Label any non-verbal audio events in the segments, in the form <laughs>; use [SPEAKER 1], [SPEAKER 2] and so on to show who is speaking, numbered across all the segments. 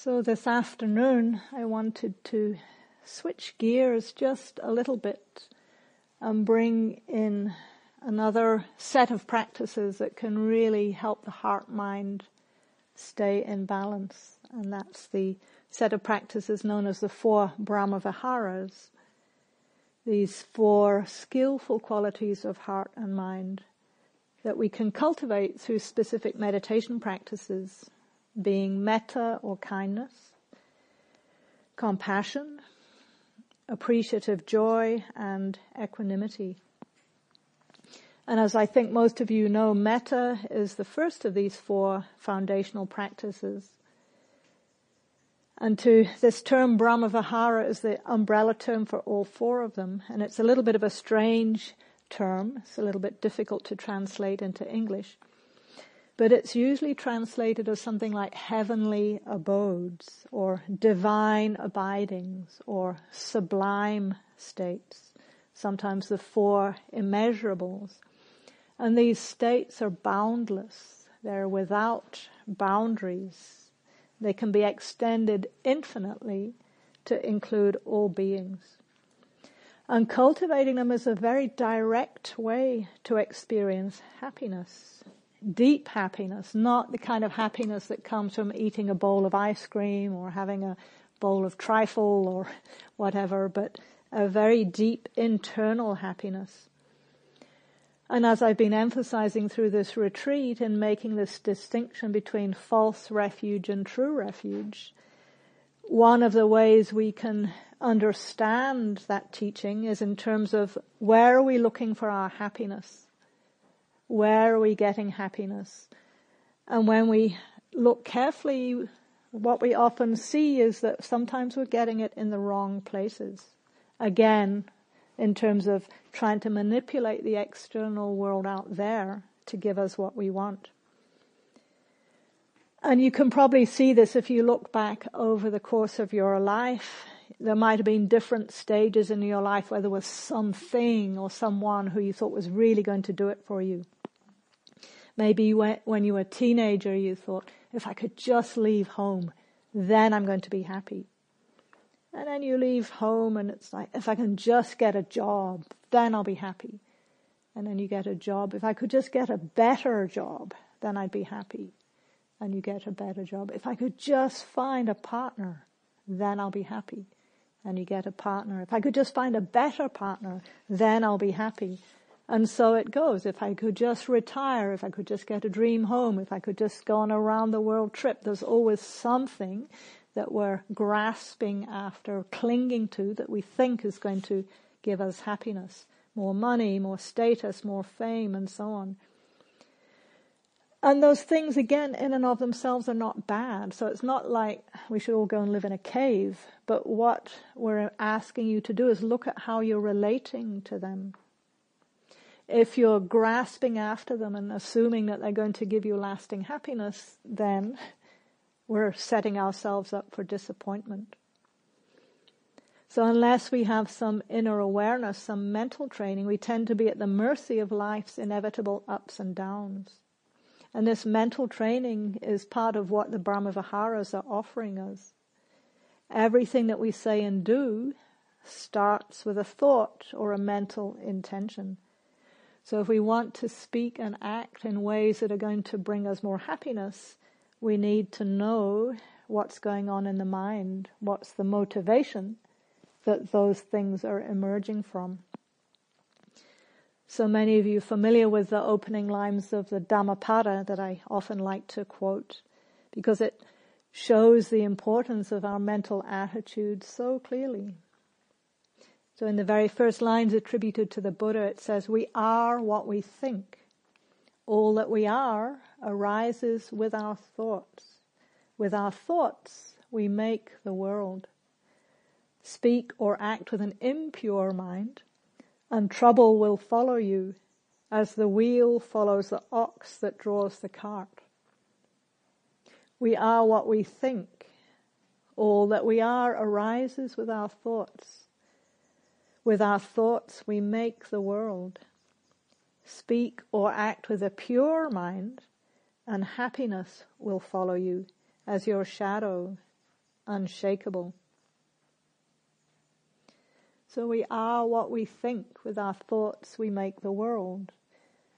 [SPEAKER 1] So this afternoon I wanted to switch gears just a little bit and bring in another set of practices that can really help the heart mind stay in balance. And that's the set of practices known as the four Brahma Viharas. These four skillful qualities of heart and mind that we can cultivate through specific meditation practices, being metta or kindness, compassion, appreciative joy, and equanimity. And as I think most of you know, metta is the first of these four foundational practices. And to this term Brahma Vihara is the umbrella term for all four of them. And it's a little bit of a strange term. It's a little bit difficult to translate into English. But it's usually translated as something like heavenly abodes or divine abidings or sublime states. Sometimes the four immeasurables. And these states are boundless. They're without boundaries. They can be extended infinitely to include all beings. And cultivating them is a very direct way to experience happiness. Deep happiness, not the kind of happiness that comes from eating a bowl of ice cream or having a bowl of trifle or <laughs> whatever, but a very deep internal happiness. And as I've been emphasizing through this retreat in making this distinction between false refuge and true refuge, one of the ways we can understand that teaching is in terms of where are we looking for our happiness? Where are we getting happiness? And when we look carefully, what we often see is that sometimes we're getting it in the wrong places. Again, in terms of trying to manipulate the external world out there to give us what we want. And you can probably see this if you look back over the course of your life. There might have been different stages in your life where there was something or someone who you thought was really going to do it for you. Maybe when you were a teenager you thought, if I could just leave home, then I'm going to be happy. And then you leave home and it's like, if I can just get a job, then I'll be happy. And then you get a job. If I could just get a better job, then I'd be happy. And you get a better job. If I could just find a partner, then I'll be happy. And you get a partner. If I could just find a better partner, then I'll be happy. And so it goes. If I could just retire, if I could just get a dream home, if I could just go on a round the world trip, there's always something that we're grasping after, clinging to, that we think is going to give us happiness. More money, more status, more fame, and so on. And those things, again, in and of themselves are not bad. So it's not like we should all go and live in a cave. But what we're asking you to do is look at how you're relating to them. If you're grasping after them and assuming that they're going to give you lasting happiness, then we're setting ourselves up for disappointment. So unless we have some inner awareness, some mental training, we tend to be at the mercy of life's inevitable ups and downs. And this mental training is part of what the Brahmaviharas are offering us. Everything that we say and do starts with a thought or a mental intention. So if we want to speak and act in ways that are going to bring us more happiness, we need to know what's going on in the mind, what's the motivation that those things are emerging from. So many of you familiar with the opening lines of the Dhammapada that I often like to quote because it shows the importance of our mental attitude so clearly. So in the very first lines attributed to the Buddha, it says, we are what we think. All that we are arises with our thoughts. With our thoughts, we make the world. Speak or act with an impure mind, and trouble will follow you as the wheel follows the ox that draws the cart. We are what we think. All that we are arises with our thoughts. With our thoughts we make the world speak or act with a pure mind and happiness will follow you as your shadow unshakable. So we are what we think. With our thoughts, we make the world.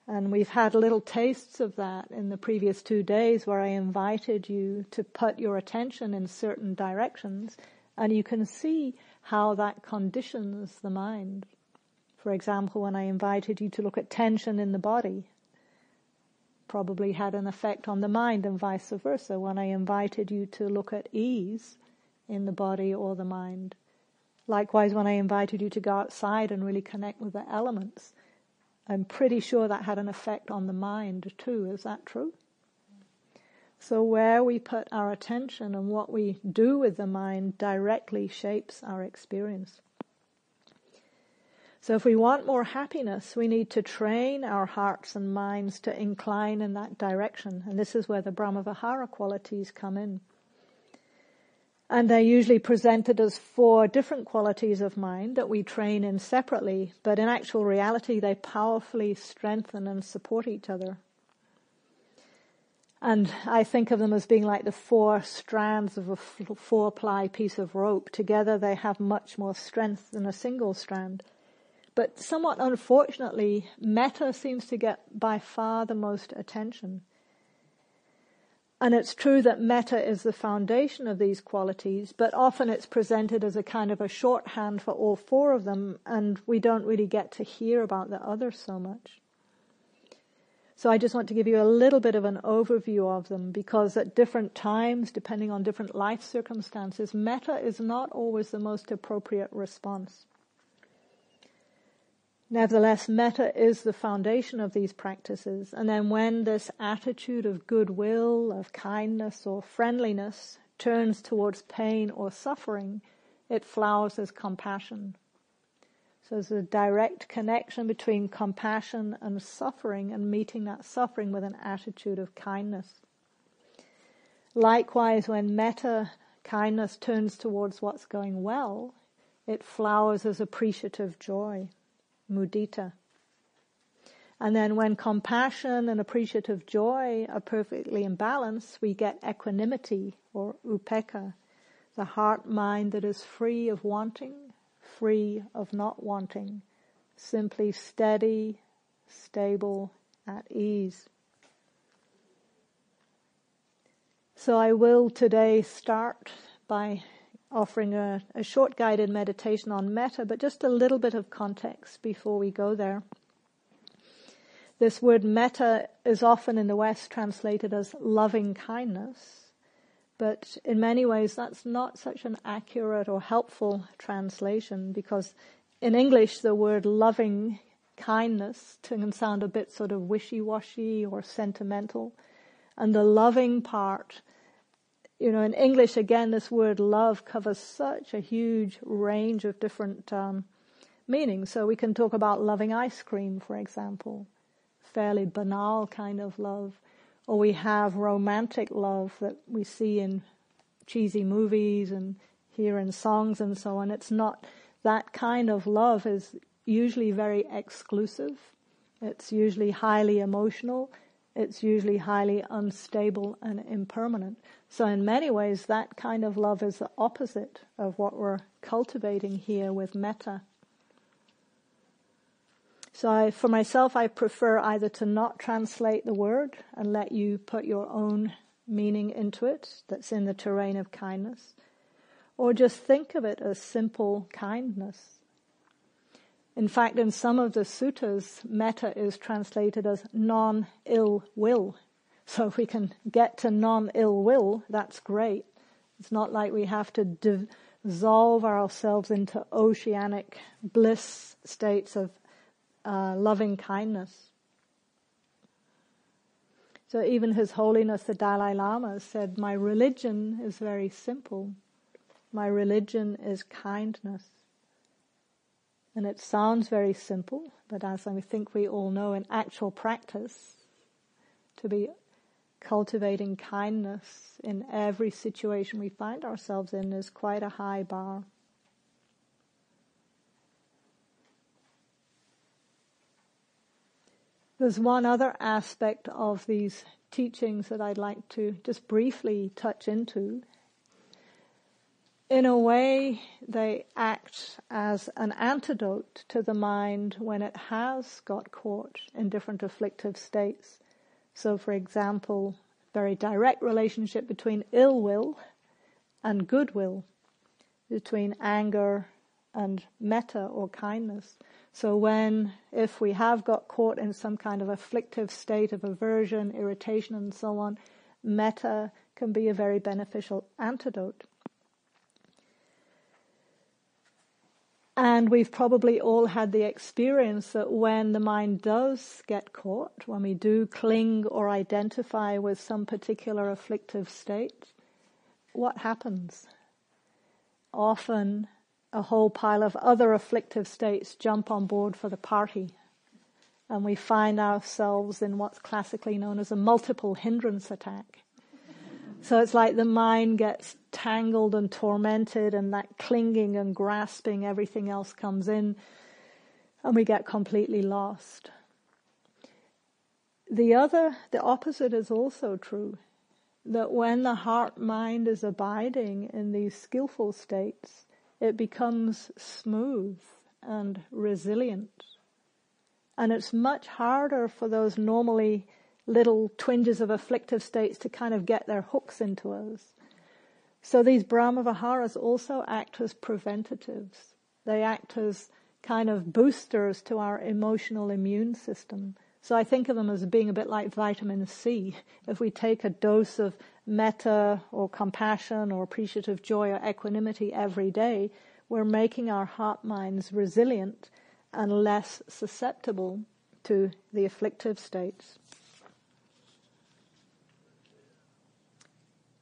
[SPEAKER 1] And we've had little tastes of that in the previous two days where I invited you to put your attention in certain directions and you can see how that conditions the mind. For example, when I invited you to look at tension in the body, probably had an effect on the mind and vice versa. When I invited you to look at ease in the body or the mind. Likewise, when I invited you to go outside and really connect with the elements, I'm pretty sure that had an effect on the mind too. Is that true? So where we put our attention and what we do with the mind directly shapes our experience. So if we want more happiness, we need to train our hearts and minds to incline in that direction. And this is where the Brahmavihara qualities come in. And they're usually presented as four different qualities of mind that we train in separately, but in actual reality they powerfully strengthen and support each other. And I think of them as being like the four strands of a four ply piece of rope. Together they have much more strength than a single strand. But somewhat unfortunately, metta seems to get by far the most attention. And it's true that metta is the foundation of these qualities, but often it's presented as a kind of a shorthand for all four of them, and we don't really get to hear about the others so much. So I just want to give you a little bit of an overview of them because at different times, depending on different life circumstances, metta is not always the most appropriate response. Nevertheless, metta is the foundation of these practices. And then when this attitude of goodwill, of kindness or friendliness turns towards pain or suffering, it flowers as compassion. So there's a direct connection between compassion and suffering and meeting that suffering with an attitude of kindness. Likewise, when metta, kindness turns towards what's going well, it flowers as appreciative joy mudita. And then when compassion and appreciative joy are perfectly in balance, we get equanimity or upekkha, the heart mind that is free of wanting, free of not wanting, simply steady, stable, at ease. So I will today start by offering a, a short guided meditation on metta, but just a little bit of context before we go there. This word metta is often in the West translated as loving kindness, but in many ways that's not such an accurate or helpful translation because in English the word loving kindness can sound a bit sort of wishy-washy or sentimental. And the loving part you know, in English again, this word love covers such a huge range of different um, meanings. So we can talk about loving ice cream, for example, fairly banal kind of love, or we have romantic love that we see in cheesy movies and hear in songs and so on. It's not that kind of love is usually very exclusive. It's usually highly emotional it's usually highly unstable and impermanent. So in many ways, that kind of love is the opposite of what we're cultivating here with metta. So I, for myself, I prefer either to not translate the word and let you put your own meaning into it that's in the terrain of kindness, or just think of it as simple kindness. In fact, in some of the suttas, metta is translated as non-ill will. <laughs> So if we can get to non-ill will, that's great. It's not like we have to dissolve ourselves into oceanic bliss states of uh, loving kindness. So even His Holiness the Dalai Lama said, my religion is very simple. My religion is kindness. And it sounds very simple, but as I think we all know in actual practice, to be cultivating kindness in every situation we find ourselves in is quite a high bar. There's one other aspect of these teachings that I'd like to just briefly touch into. in a way, they act as an antidote to the mind when it has got caught in different afflictive states. So, for example, very direct relationship between ill will and goodwill, between anger and metta or kindness. So when, if we have got caught in some kind of afflictive state of aversion, irritation and so on, metta can be a very beneficial antidote. And we've probably all had the experience that when the mind does get caught, when we do cling or identify with some particular afflictive state, what happens? Often a whole pile of other afflictive states jump on board for the party. And we find ourselves in what's classically known as a multiple hindrance attack. So it's like the mind gets tangled and tormented and that clinging and grasping, everything else comes in and we get completely lost. The other, the opposite is also true. That when the heart mind is abiding in these skillful states, it becomes smooth and resilient. And it's much harder for those normally little twinges of afflictive states to kind of get their hooks into us. So these Brahma Viharas also act as preventatives. They act as kind of boosters to our emotional immune system. So I think of them as being a bit like vitamin C. If we take a dose of metta or compassion or appreciative joy or equanimity every day, we're making our heart minds resilient and less susceptible to the afflictive states.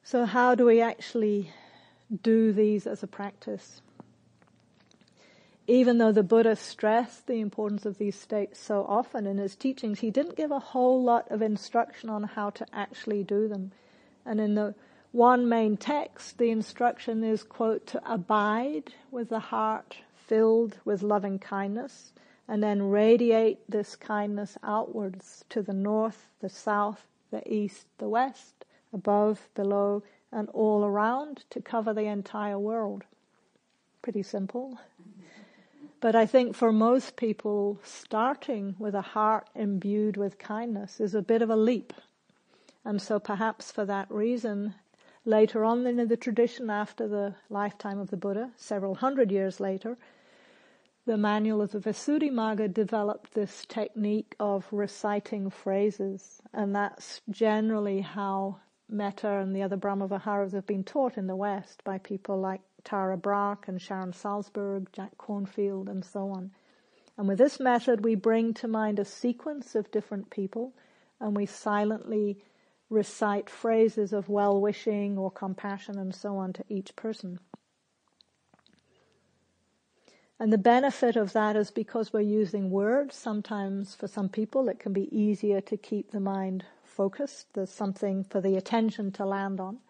[SPEAKER 1] So how do we actually do these as a practice? Even though the Buddha stressed the importance of these states so often in his teachings, he didn't give a whole lot of instruction on how to actually do them. And in the one main text, the instruction is, quote, to abide with the heart filled with loving kindness and then radiate this kindness outwards to the north, the south, the east, the west, above, below, and all around to cover the entire world. Pretty simple. But I think for most people, starting with a heart imbued with kindness is a bit of a leap. And so perhaps for that reason, later on in the tradition after the lifetime of the Buddha, several hundred years later, the manual of the Visuddhimagga developed this technique of reciting phrases. And that's generally how Metta and the other Brahma Viharas have been taught in the West by people like Tara Brach and Sharon Salzberg, Jack Kornfield, and so on. And with this method, we bring to mind a sequence of different people and we silently recite phrases of well-wishing or compassion and so on to each person. And the benefit of that is because we're using words, sometimes for some people it can be easier to keep the mind focused. There's something for the attention to land on.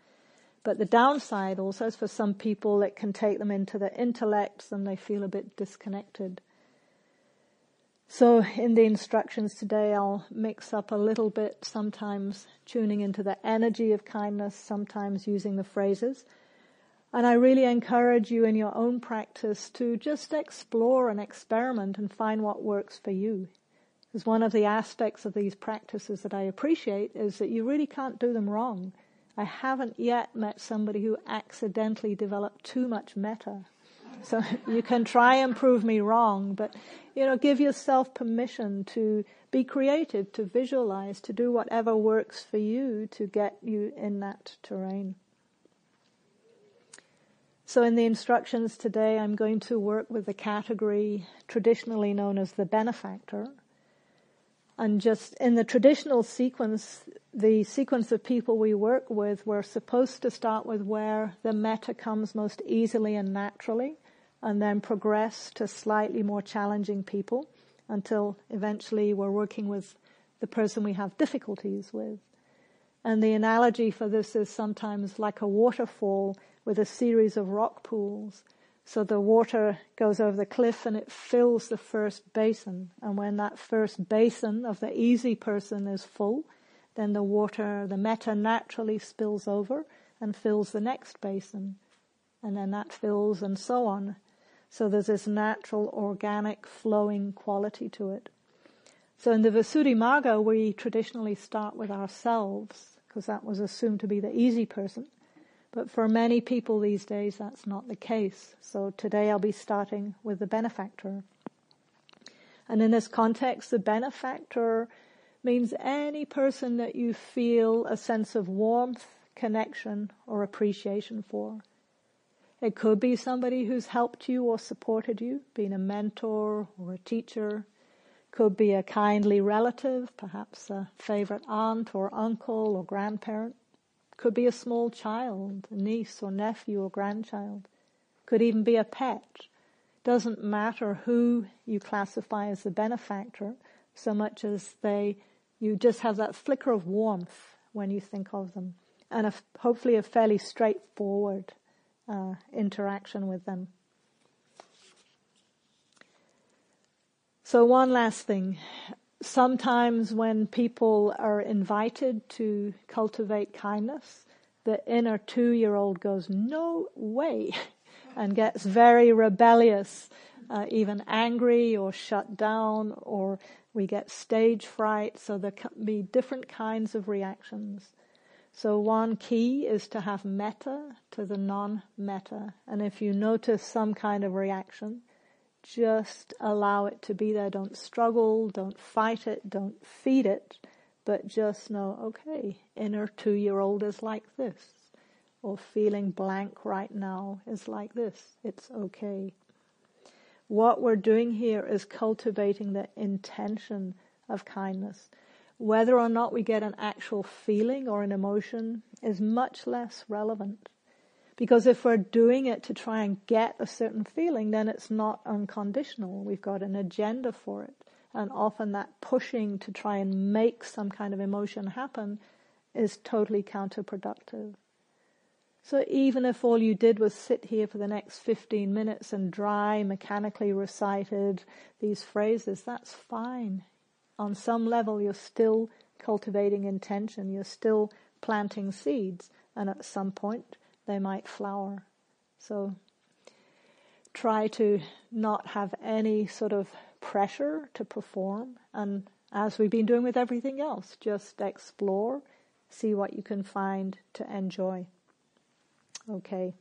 [SPEAKER 1] But the downside also is for some people it can take them into their intellects and they feel a bit disconnected. So in the instructions today I'll mix up a little bit, sometimes tuning into the energy of kindness, sometimes using the phrases. And I really encourage you in your own practice to just explore and experiment and find what works for you. Because one of the aspects of these practices that I appreciate is that you really can't do them wrong. I haven't yet met somebody who accidentally developed too much metta. So <laughs> you can try and prove me wrong, but you know, give yourself permission to be creative, to visualize, to do whatever works for you to get you in that terrain. So in the instructions today, I'm going to work with the category traditionally known as the benefactor. And just in the traditional sequence, the sequence of people we work with, we're supposed to start with where the metta comes most easily and naturally, and then progress to slightly more challenging people until eventually we're working with the person we have difficulties with. And the analogy for this is sometimes like a waterfall with a series of rock pools. So the water goes over the cliff and it fills the first basin. And when that first basin of the easy person is full, then the water, the metta naturally spills over and fills the next basin. and then that fills and so on. So there's this natural, organic, flowing quality to it. So in the Visuddhimagga, we traditionally start with ourselves, because that was assumed to be the easy person. But for many people these days, that's not the case. So today I'll be starting with the benefactor. And in this context, the benefactor means any person that you feel a sense of warmth, connection, or appreciation for. It could be somebody who's helped you or supported you, being a mentor or a teacher. Could be a kindly relative, perhaps a favorite aunt or uncle or grandparent. Could be a small child, a niece or nephew or grandchild. Could even be a pet. Doesn't matter who you classify as the benefactor, so much as they, you just have that flicker of warmth when you think of them, and a, hopefully a fairly straightforward uh, interaction with them. So one last thing. Sometimes when people are invited to cultivate kindness, the inner two-year-old goes, no way, <laughs> and gets very rebellious, uh, even angry or shut down, or we get stage fright. So there can be different kinds of reactions. So one key is to have metta to the non-metta. And if you notice some kind of reaction, just allow it to be there. Don't struggle, don't fight it, don't feed it, but just know, okay, inner two-year-old is like this. Or feeling blank right now is like this. It's okay. What we're doing here is cultivating the intention of kindness whether or not we get an actual feeling or an emotion is much less relevant. Because if we're doing it to try and get a certain feeling, then it's not unconditional. We've got an agenda for it. And often that pushing to try and make some kind of emotion happen is totally counterproductive. So even if all you did was sit here for the next 15 minutes and dry, mechanically recited these phrases, that's fine on some level you're still cultivating intention, you're still planting seeds, and at some point they might flower. So try to not have any sort of pressure to perform, and as we've been doing with everything else, just explore, see what you can find to enjoy. Okay.